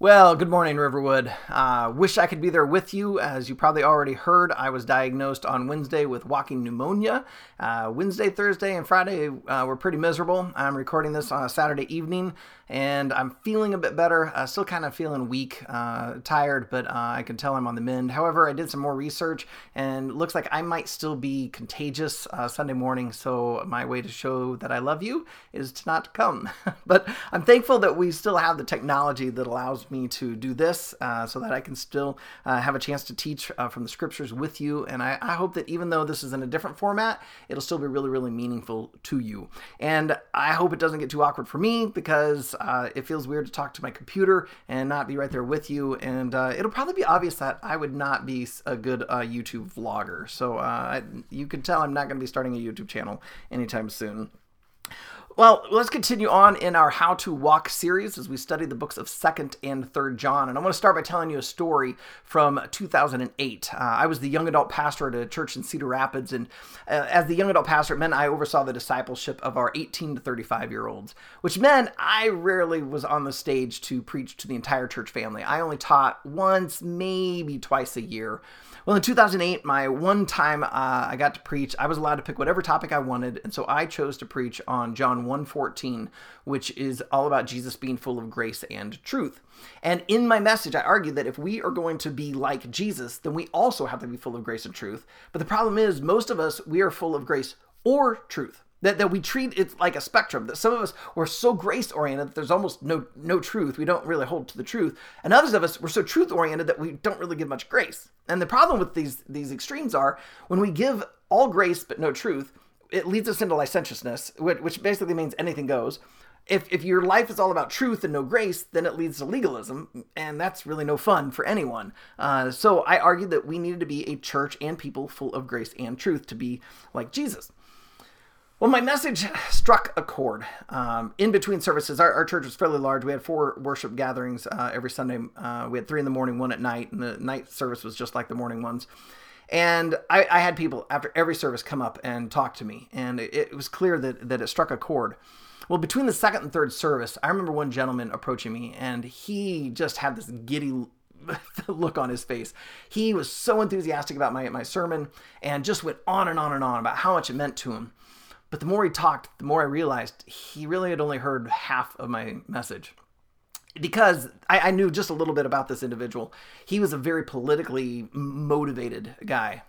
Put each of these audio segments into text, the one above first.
Well, good morning, Riverwood. Uh, wish I could be there with you. As you probably already heard, I was diagnosed on Wednesday with walking pneumonia. Uh, Wednesday, Thursday, and Friday uh, were pretty miserable. I'm recording this on a Saturday evening, and I'm feeling a bit better. Uh, still kind of feeling weak, uh, tired, but uh, I can tell I'm on the mend. However, I did some more research, and looks like I might still be contagious Sunday morning. So my way to show that I love you is to not come. but I'm thankful that we still have the technology that allows me to do this uh, so that I can still uh, have a chance to teach uh, from the scriptures with you. And I, I, hope that even though this is in a different format, it'll still be really, really meaningful to you. And I hope it doesn't get too awkward for me because uh, it feels weird to talk to my computer and not be right there with you. And uh, it'll probably be obvious that I would not be a good uh, YouTube vlogger. So you can tell I'm not going to be starting a YouTube channel anytime soon. Well, let's continue on in our How to Walk series as we study the books of 2nd and 3rd John. And I want to start by telling you a story from 2008. Uh, I was the young adult pastor at a church in Cedar Rapids, and uh, as the young adult pastor, it meant I oversaw the discipleship of our 18 to 35 year olds, which meant I rarely was on the stage to preach to the entire church family. I only taught once, maybe twice a year. Well, in 2008, my one time uh, I got to preach, I was allowed to pick whatever topic I wanted, and so I chose to preach on John 1:14, which is all about Jesus being full of grace and truth. And in my message, I argued that if we are going to be like Jesus, then we also have to be full of grace and truth. But the problem is, most of us we are full of grace or truth that, that we treat it like a spectrum that some of us were so grace oriented that there's almost no no truth we don't really hold to the truth and others of us were so truth oriented that we don't really give much grace and the problem with these these extremes are when we give all grace but no truth it leads us into licentiousness which basically means anything goes if, if your life is all about truth and no grace, then it leads to legalism, and that's really no fun for anyone. Uh, so I argued that we needed to be a church and people full of grace and truth to be like Jesus. Well, my message struck a chord. Um, in between services, our, our, church was fairly large. We had four worship gatherings uh, every Sunday. Uh, we had three in the morning, one at night, and the night service was just like the morning ones. And I, I had people after every service come up and talk to me, and it, it was clear that, that it struck a chord. Well, between the second and third service, I remember one gentleman approaching me, and he just had this giddy look on his face. He was so enthusiastic about my, my sermon and just went on and on and on about how much it meant to him. But the more he talked, the more I realized he really had only heard half of my message. Because I, I knew just a little bit about this individual. He was a very politically motivated guy.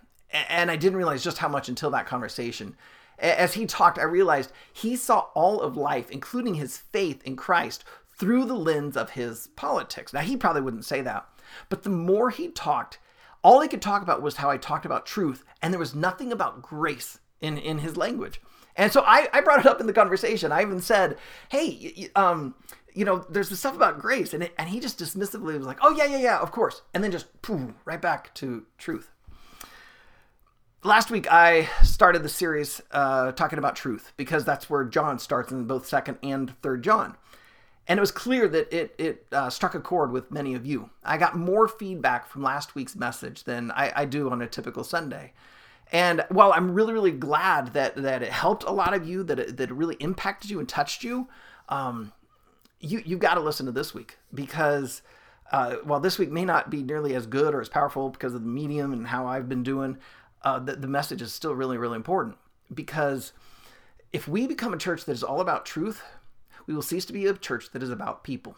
And I didn't realize just how much until that conversation. As he talked, I realized he saw all of life, including his faith in Christ, through the lens of his politics. Now, he probably wouldn't say that. But the more he talked, all he could talk about was how I talked about truth, and there was nothing about grace in, in his language. And so I, I brought it up in the conversation. I even said, hey, um, you know, there's this stuff about grace. And, it, and he just dismissively was like, oh, yeah, yeah, yeah, of course. And then just poof, right back to truth. Last week, I started the series uh, talking about truth because that's where John starts in both 2nd and 3rd John. And it was clear that it, it uh, struck a chord with many of you. I got more feedback from last week's message than I, I do on a typical Sunday. And while I'm really, really glad that that it helped a lot of you, that it, that it really impacted you and touched you, um, you you've got to listen to this week because uh, while this week may not be nearly as good or as powerful because of the medium and how I've been doing, uh, the, the message is still really, really important because if we become a church that is all about truth, we will cease to be a church that is about people.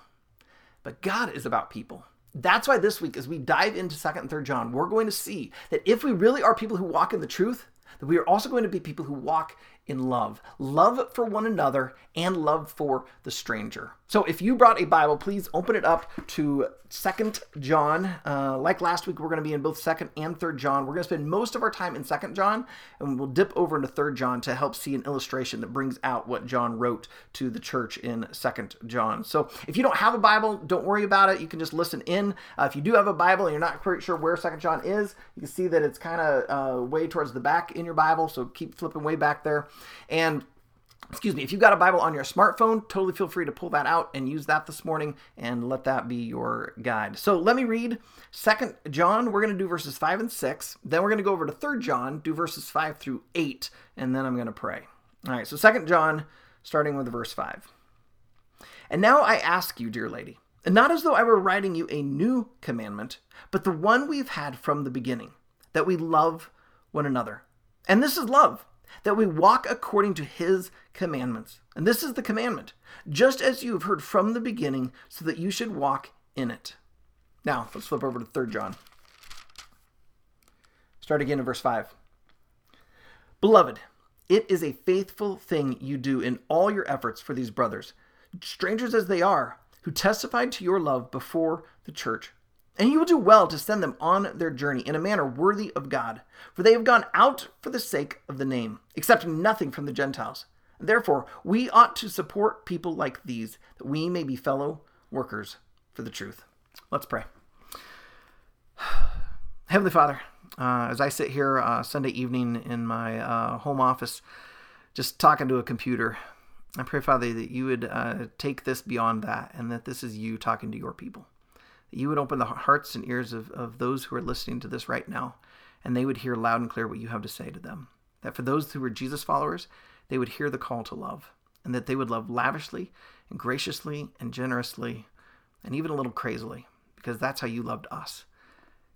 But God is about people. That's why this week, as we dive into 2nd and 3rd John, we're going to see that if we really are people who walk in the truth, that we are also going to be people who walk in love love for one another and love for the stranger. So if you brought a Bible, please open it up to Second John. Uh, like last week, we're going to be in both Second and Third John. We're going to spend most of our time in Second John, and we'll dip over into Third John to help see an illustration that brings out what John wrote to the church in Second John. So if you don't have a Bible, don't worry about it. You can just listen in. Uh, if you do have a Bible and you're not quite sure where Second John is, you can see that it's kind of uh, way towards the back in your Bible. So keep flipping way back there. And excuse me, if you've got a Bible on your smartphone, totally feel free to pull that out and use that this morning and let that be your guide. So let me read Second John. We're going to do verses 5 and 6. Then we're going to go over to Third John, do verses 5 through 8, and then I'm going to pray. All right, so Second John, starting with verse 5. And now I ask you, dear lady, not as though I were writing you a new commandment, but the one we've had from the beginning, that we love one another. And this is love, that we walk according to his commandments. And this is the commandment, just as you have heard from the beginning, so that you should walk in it. Now, let's flip over to 3 John. Start again in verse 5. Beloved, it is a faithful thing you do in all your efforts for these brothers, strangers as they are, who testified to your love before the church. And you will do well to send them on their journey in a manner worthy of God, for they have gone out for the sake of the name, accepting nothing from the Gentiles. Therefore, we ought to support people like these, that we may be fellow workers for the truth. Let's pray. Heavenly Father, uh, as I sit here uh, Sunday evening in my uh, home office, just talking to a computer, I pray, Father, that you would uh, take this beyond that and that this is you talking to your people. You would open the hearts and ears of, of those who are listening to this right now and they would hear loud and clear what you have to say to them. That for those who are Jesus followers, they would hear the call to love and that they would love lavishly and graciously and generously and even a little crazily because that's how you loved us.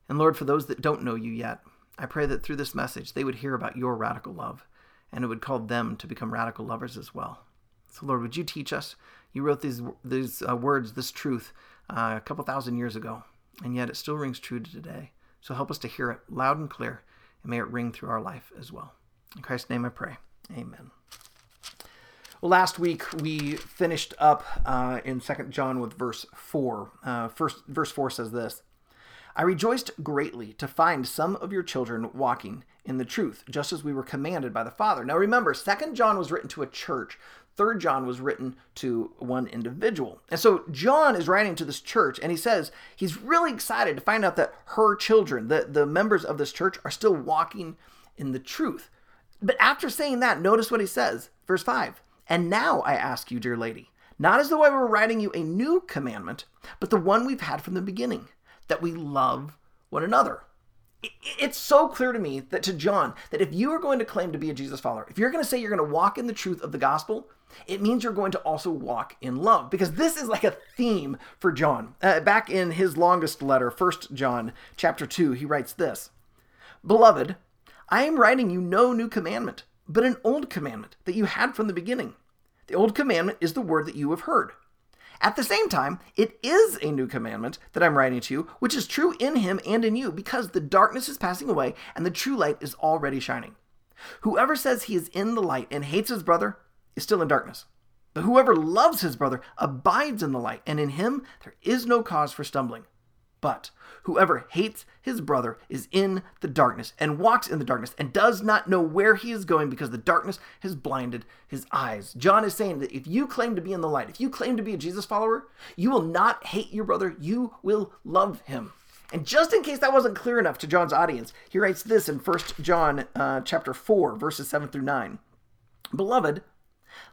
And Lord, for those that don't know you yet, I pray that through this message they would hear about your radical love and it would call them to become radical lovers as well. So, Lord, would you teach us? You wrote these, these uh, words, this truth, uh, a couple thousand years ago, and yet it still rings true to today. So help us to hear it loud and clear, and may it ring through our life as well. In Christ's name I pray. Amen. Well, last week we finished up uh, in Second John with verse 4. Uh, first, verse 4 says this I rejoiced greatly to find some of your children walking in the truth, just as we were commanded by the Father. Now remember, Second John was written to a church. Third John was written to one individual. And so John is writing to this church and he says he's really excited to find out that her children, the, the members of this church, are still walking in the truth. But after saying that, notice what he says, verse 5. And now I ask you, dear lady, not as though I were writing you a new commandment, but the one we've had from the beginning, that we love one another it's so clear to me that to John that if you are going to claim to be a Jesus follower, if you're going to say you're going to walk in the truth of the gospel, it means you're going to also walk in love because this is like a theme for John. Uh, back in his longest letter, First John chapter 2, he writes this Beloved, I am writing you no new commandment, but an old commandment that you had from the beginning. The old commandment is the word that you have heard. At the same time, it is a new commandment that I'm writing to you, which is true in him and in you, because the darkness is passing away and the true light is already shining. Whoever says he is in the light and hates his brother is still in darkness. But whoever loves his brother abides in the light, and in him there is no cause for stumbling. But whoever hates his brother is in the darkness and walks in the darkness and does not know where he is going because the darkness has blinded his eyes. John is saying that if you claim to be in the light, if you claim to be a Jesus follower, you will not hate your brother, you will love him. And just in case that wasn't clear enough to John's audience, he writes this in 1 John uh, chapter 4, verses 7 through 9. Beloved,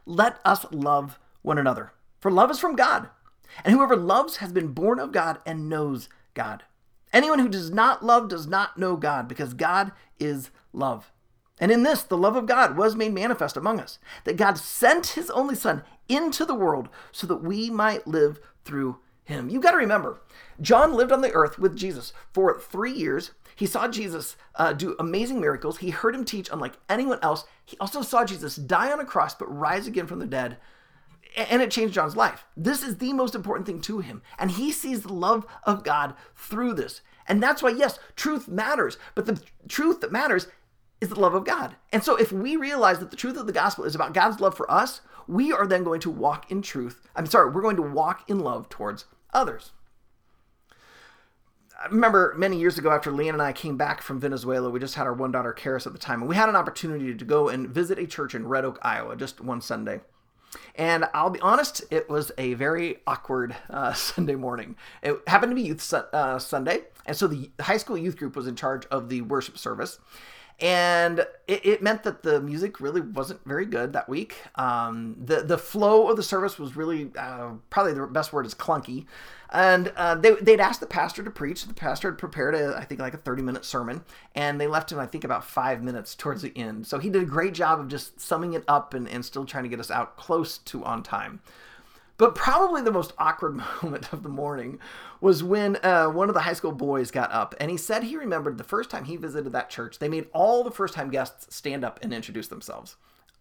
let us love one another, for love is from God. And whoever loves has been born of God and knows God. Anyone who does not love does not know God, because God is love. And in this, the love of God was made manifest among us, that God sent his only Son into the world so that we might live through him. You've got to remember, John lived on the earth with Jesus for three years. He saw Jesus uh, do amazing miracles. He heard him teach unlike anyone else. He also saw Jesus die on a cross but rise again from the dead and it changed John's life. This is the most important thing to him. And he sees the love of God through this. And that's why, yes, truth matters, but the truth that matters is the love of God. And so if we realize that the truth of the gospel is about God's love for us, we are then going to walk in truth. I'm sorry, we're going to walk in love towards others. I remember many years ago after Leanne and I came back from Venezuela, we just had our one daughter, Karis, at the time, and we had an opportunity to go and visit a church in Red Oak, Iowa, just one Sunday. And I'll be honest, it was a very awkward uh, Sunday morning. It happened to be Youth su- uh, Sunday, and so the high school youth group was in charge of the worship service. And it, it meant that the music really wasn't very good that week. Um, the the flow of the service was really uh, probably the best word is clunky. And uh, they, they'd asked the pastor to preach. The pastor had prepared, a, I think, like a 30 minute sermon, and they left him, I think, about five minutes towards the end. So he did a great job of just summing it up and, and still trying to get us out close to on time. But probably the most awkward moment of the morning was when uh, one of the high school boys got up and he said he remembered the first time he visited that church, they made all the first time guests stand up and introduce themselves.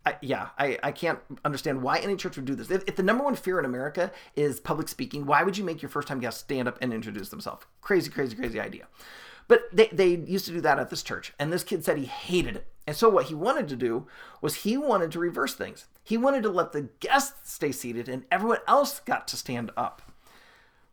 I, yeah, I, I can't understand why any church would do this. If, if, the number one fear in America is public speaking, why would you make your first time guests stand up and introduce themselves? Crazy, crazy, crazy idea. But they, they used to do that at this church, and this kid said he hated it. And so what he wanted to do was he wanted to reverse things. He wanted to let the guests stay seated and everyone else got to stand up.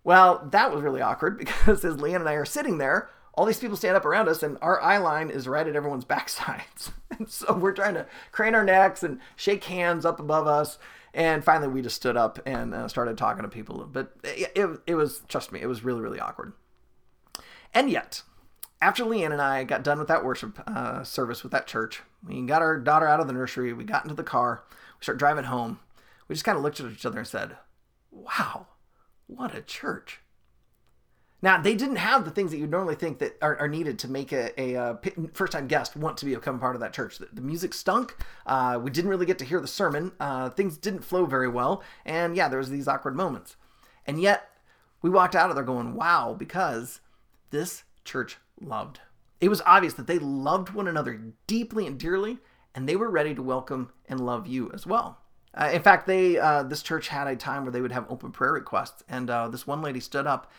Well, that was really awkward because as Leanne and I are sitting there, all these people stand up around us and our eye line is right at everyone's backsides. and so we're trying to crane our necks and shake hands up above us. And finally, we just stood up and uh, started talking to people. But it, it, it was, trust me, it was really, really awkward. And yet, after Leanne and I got done with that worship uh, service with that church, we got our daughter out of the nursery. We got into the car. We start driving home. We just kind of looked at each other and said, "Wow, what a church!" Now they didn't have the things that you'd normally think that are, are needed to make a, a, a first-time guest want to become part of that church. The, the music stunk. Uh, we didn't really get to hear the sermon. Uh, things didn't flow very well, and yeah, there was these awkward moments. And yet, we walked out of there going, "Wow!" Because this church loved. It was obvious that they loved one another deeply and dearly, and they were ready to welcome and love you as well. Uh, in fact, they uh, this church had a time where they would have open prayer requests, and uh, this one lady stood up,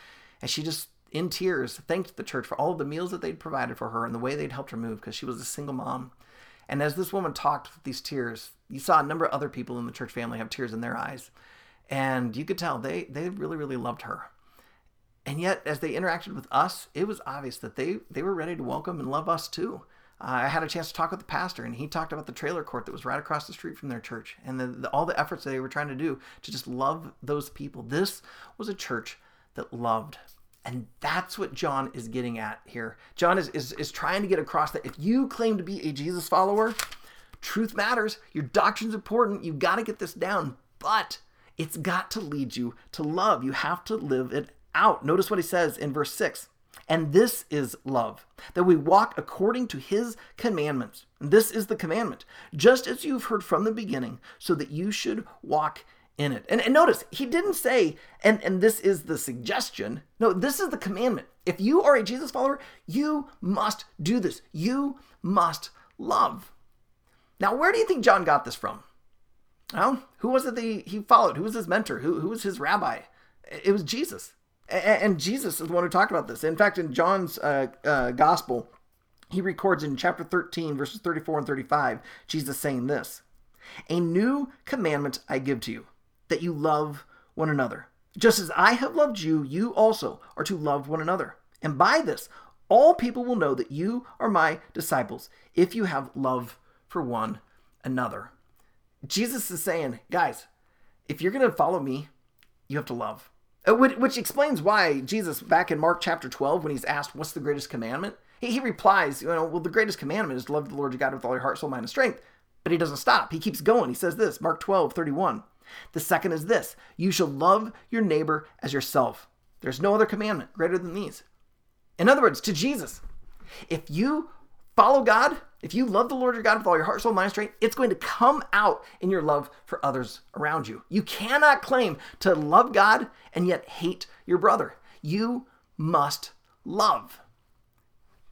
and she just in tears thanked the church for all of the meals that they'd provided for her and the way they'd helped her move because she was a single mom. And as this woman talked with these tears, you saw a number of other people in the church family have tears in their eyes, and you could tell they they really really loved her and yet as they interacted with us it was obvious that they they were ready to welcome and love us too uh, i had a chance to talk with the pastor and he talked about the trailer court that was right across the street from their church and the, the, all the efforts they were trying to do to just love those people this was a church that loved and that's what John is getting at here. John is, is, is trying to get across that if you claim to be a Jesus follower, truth matters. Your doctrine's important. you've got to get this down. But it's got to lead you to love. You have to live it out. Notice what he says in verse 6. And this is love, that we walk according to his commandments. This is the commandment, just as you've heard from the beginning, so that you should walk in it. And, and, notice, he didn't say, and, and this is the suggestion. No, this is the commandment. If you are a Jesus follower, you must do this. You must love. Now, where do you think John got this from? Well, who was it that he, he followed? Who was his mentor? Who, who was his rabbi? It was Jesus. And Jesus is the one who talked about this. In fact, in John's uh, uh, gospel, he records in chapter 13, verses 34 and 35, Jesus saying this A new commandment I give to you, that you love one another. Just as I have loved you, you also are to love one another. And by this, all people will know that you are my disciples if you have love for one another. Jesus is saying, guys, if you're going to follow me, you have to love. Uh, which explains why Jesus, back in Mark chapter 12, when he's asked, What's the greatest commandment? He, he replies, You know, well, the greatest commandment is to love the Lord your God with all your heart, soul, mind, and strength. But he doesn't stop. He keeps going. He says this Mark 12, 31. The second is this You shall love your neighbor as yourself. There's no other commandment greater than these. In other words, to Jesus, if you follow God, if you love the Lord your God with all your heart, soul, mind, strength, it's going to come out in your love for others around you. You cannot claim to love God and yet hate your brother. You must love.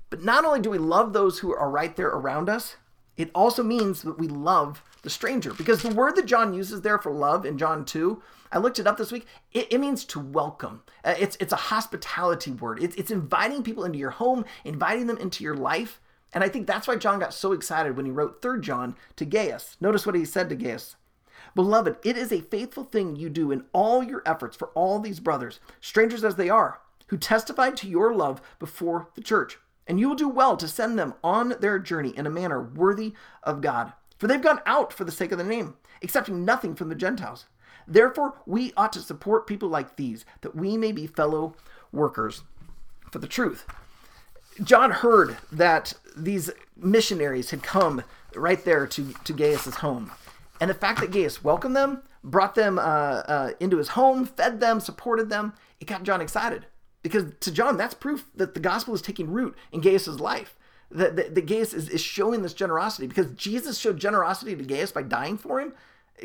But not only do we love those who are right there around us, it also means that we love the stranger. Because the word that John uses there for love in John 2, I looked it up this week, it, it means to welcome. Uh, it's, it's a hospitality word, it's, it's inviting people into your home, inviting them into your life and I think that's why John got so excited when he wrote 3 John to Gaius. Notice what he said to Gaius. Beloved, it is a faithful thing you do in all your efforts for all these brothers, strangers as they are, who testified to your love before the church. And you will do well to send them on their journey in a manner worthy of God. For they've gone out for the sake of the name, accepting nothing from the Gentiles. Therefore, we ought to support people like these, that we may be fellow workers for the truth. John heard that these missionaries had come right there to, to Gaius's home. And the fact that Gaius welcomed them, brought them uh, uh, into his home, fed them, supported them, it got John excited. Because to John, that's proof that the gospel is taking root in Gaius's life. That, that, that Gaius is, is showing this generosity because Jesus showed generosity to Gaius by dying for him.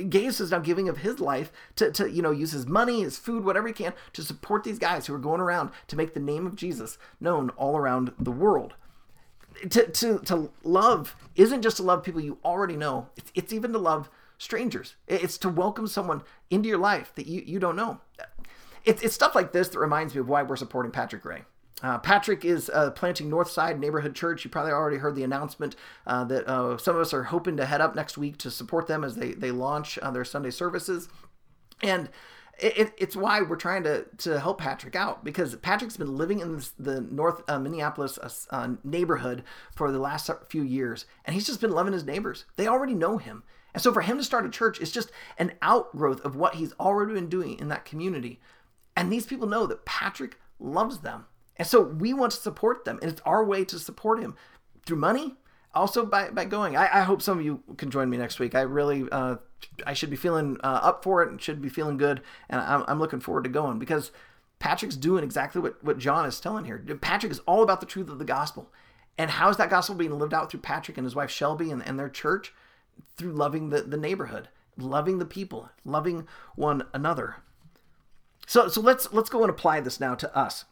Gaius is now giving of his life to, to, you know, use his money, his food, whatever he can to support these guys who are going around to make the name of Jesus known all around the world. To, to, to love isn't just to love people you already know, it's, it's even to love strangers. It's to welcome someone into your life that you, you don't know. It's, it's stuff like this that reminds me of why we're supporting Patrick Ray. Uh, Patrick is uh, planting Northside Neighborhood Church. You probably already heard the announcement uh, that uh, some of us are hoping to head up next week to support them as they, they launch uh, their Sunday services. And it, it's why we're trying to, to help Patrick out because Patrick's been living in the North uh, Minneapolis neighborhood for the last few years, and he's just been loving his neighbors. They already know him. And so for him to start a church is just an outgrowth of what he's already been doing in that community. And these people know that Patrick loves them. And so we want to support them. And it's our way to support him through money, also by, by going. I, I hope some of you can join me next week. I really, uh, I should be feeling uh, up for it and should be feeling good. And I'm, I'm looking forward to going because Patrick's doing exactly what, what John is telling here. Patrick is all about the truth of the gospel. And how is that gospel being lived out through Patrick and his wife Shelby and, and their church? Through loving the, the neighborhood, loving the people, loving one another. So, so let's let's go and apply this now to us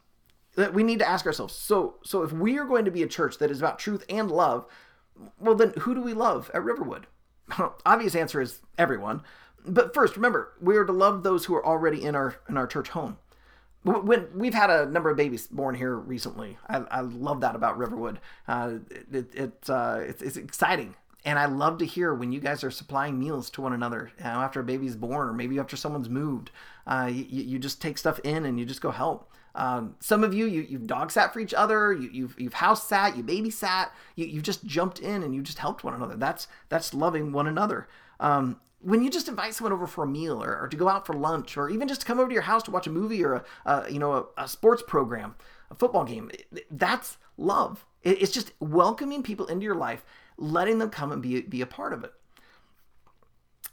that we need to ask ourselves. So so if we are going to be a church that is about truth and love well then who do we love at riverwood? Obvious answer is everyone. But first remember we are to love those who are already in our in our church home. When we've had a number of babies born here recently. I, I love that about riverwood. Uh, it, it, uh, it's, it's exciting. And I love to hear when you guys are supplying meals to one another you know, after a baby's born or maybe after someone's moved. Uh, you, you just take stuff in and you just go help. Um, some of you, you you've dog sat for each other, you, you've you've house sat, you baby sat, you you just jumped in and you just helped one another. That's that's loving one another. Um, when you just invite someone over for a meal or, or, to go out for lunch or even just to come over to your house to watch a movie or a, a you know a, a, sports program, a football game, that's love. it's just welcoming people into your life, letting them come and be be a part of it.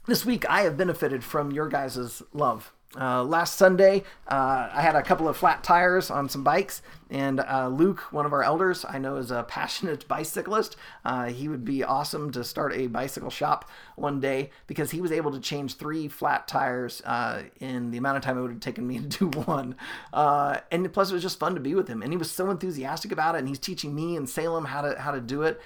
This week, I have benefited from your guys' love uh, last Sunday, uh, I had a couple of flat tires on some bikes, and uh, Luke, one of our elders, I know is a passionate bicyclist. Uh, he would be awesome to start a bicycle shop one day because he was able to change three flat tires uh, in the amount of time it would have taken me to do one. Uh, and plus, it was just fun to be with him, and he was so enthusiastic about it. And he's teaching me and Salem how to how to do it.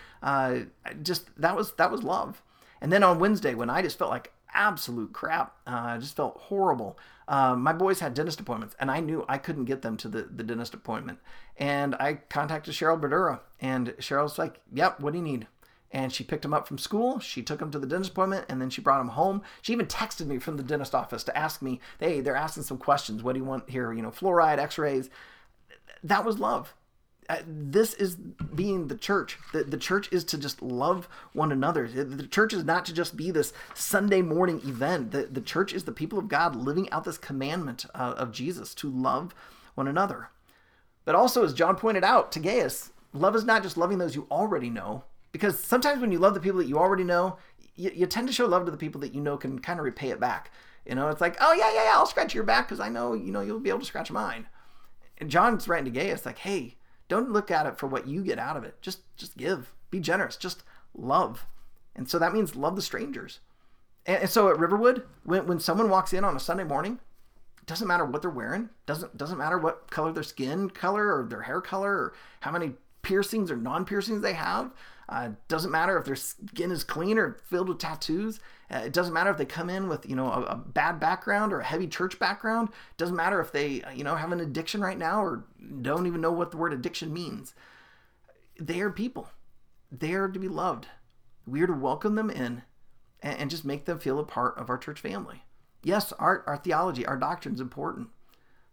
just that was that was love. And then on Wednesday, when I just felt like absolute crap. Uh, I just felt horrible. Uh, my boys had dentist appointments, and I knew I couldn't get them to the, the dentist appointment. And I contacted Cheryl Berdura, and Cheryl's like, Yep, what do you need? And she picked him up from school. She took him to the dentist appointment, and then she brought him home. She even texted me from the dentist office to ask me, Hey, they're asking some questions. What do you want here? You know, fluoride, x rays. That was love. Uh, this is being the church. The, the church is to just love one another. The church is not to just be this Sunday morning event. The, the church is the people of God living out this commandment uh, of Jesus to love one another. But also, as John pointed out to Gaius, love is not just loving those you already know, because sometimes when you love the people that you already know, you, you tend to show love to the people that you know can kind of repay it back. You know, it's like, oh yeah, yeah, yeah, I'll scratch your back because I know, you know, you'll be able to scratch mine. And John's writing to Gaius like, hey, don't look at it for what you get out of it. Just just give. Be generous. Just love. And so that means love the strangers. And, and so at Riverwood, when, when someone walks in on a Sunday morning, it doesn't matter what they're wearing, doesn't doesn't matter what color their skin color or their hair color or how many piercings or non-piercings they have. Uh, doesn't matter if their skin is clean or filled with tattoos. Uh, it doesn't matter if they come in with you know a, a, bad background or a heavy church background. It doesn't matter if they uh, you know have an addiction right now or don't even know what the word addiction means. They are people. They are to be loved. We are to welcome them in and, and just make them feel a part of our church family. Yes, our, our theology, our doctrine is important,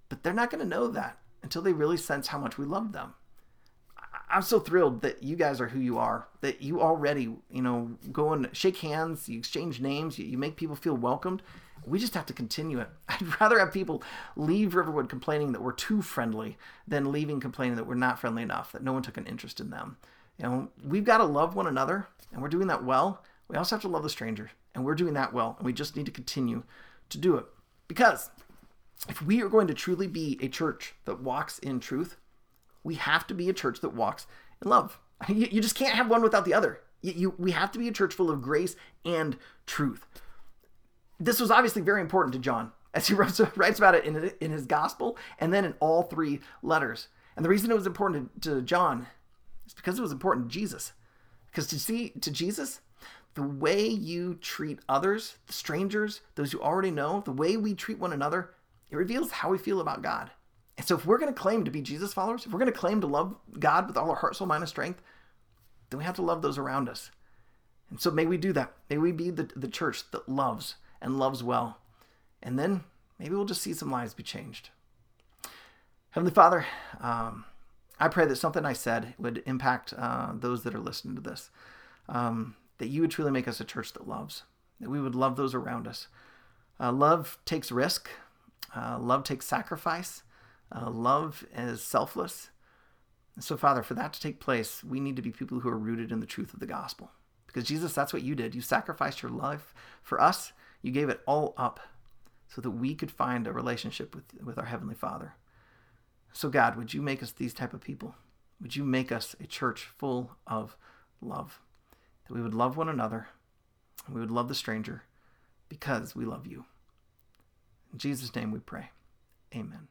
but they're not going to know that until they really sense how much we love them. I'm so thrilled that you guys are who you are. That you already, you know, go and shake hands, you exchange names, you, you make people feel welcomed. We just have to continue it. I'd rather have people leave Riverwood complaining that we're too friendly than leaving complaining that we're not friendly enough, that no one took an interest in them. You know, we've got to love one another, and we're doing that well. We also have to love the stranger, and we're doing that well, and we just need to continue to do it. Because if we are going to truly be a church that walks in truth, we have to be a church that walks in love. You, you just can't have one without the other. You, you, we have to be a church full of grace and truth. this was obviously very important to John as he writes, writes about it in, in his gospel and then in all three letters. And the reason it was important to, to John is because it was important to Jesus. Because to see to Jesus, the way you treat others, the strangers, those you already know, the way we treat one another, it reveals how we feel about God. And so if we're going to claim to be Jesus followers, if we're going to claim to love God with all our heart, soul, mind, and strength, then we have to love those around us. And so may we do that. May we be the, the church that loves and loves well. And then maybe we'll just see some lives be changed. Heavenly Father, um, I pray that something I said would impact uh, those that are listening to this. Um, that you would truly make us a church that loves, that we would love those around us. Uh, love takes risk, uh, love takes sacrifice, uh, love is selfless. So, Father, for that to take place, we need to be people who are rooted in the truth of the gospel. Because, Jesus, that's what you did. You sacrificed your life for us, you gave it all up so that we could find a relationship with, with our Heavenly Father. So, God, would you make us these type of people? Would you make us a church full of love? That we would love one another, and we would love the stranger because we love you. In Jesus' name we pray. Amen.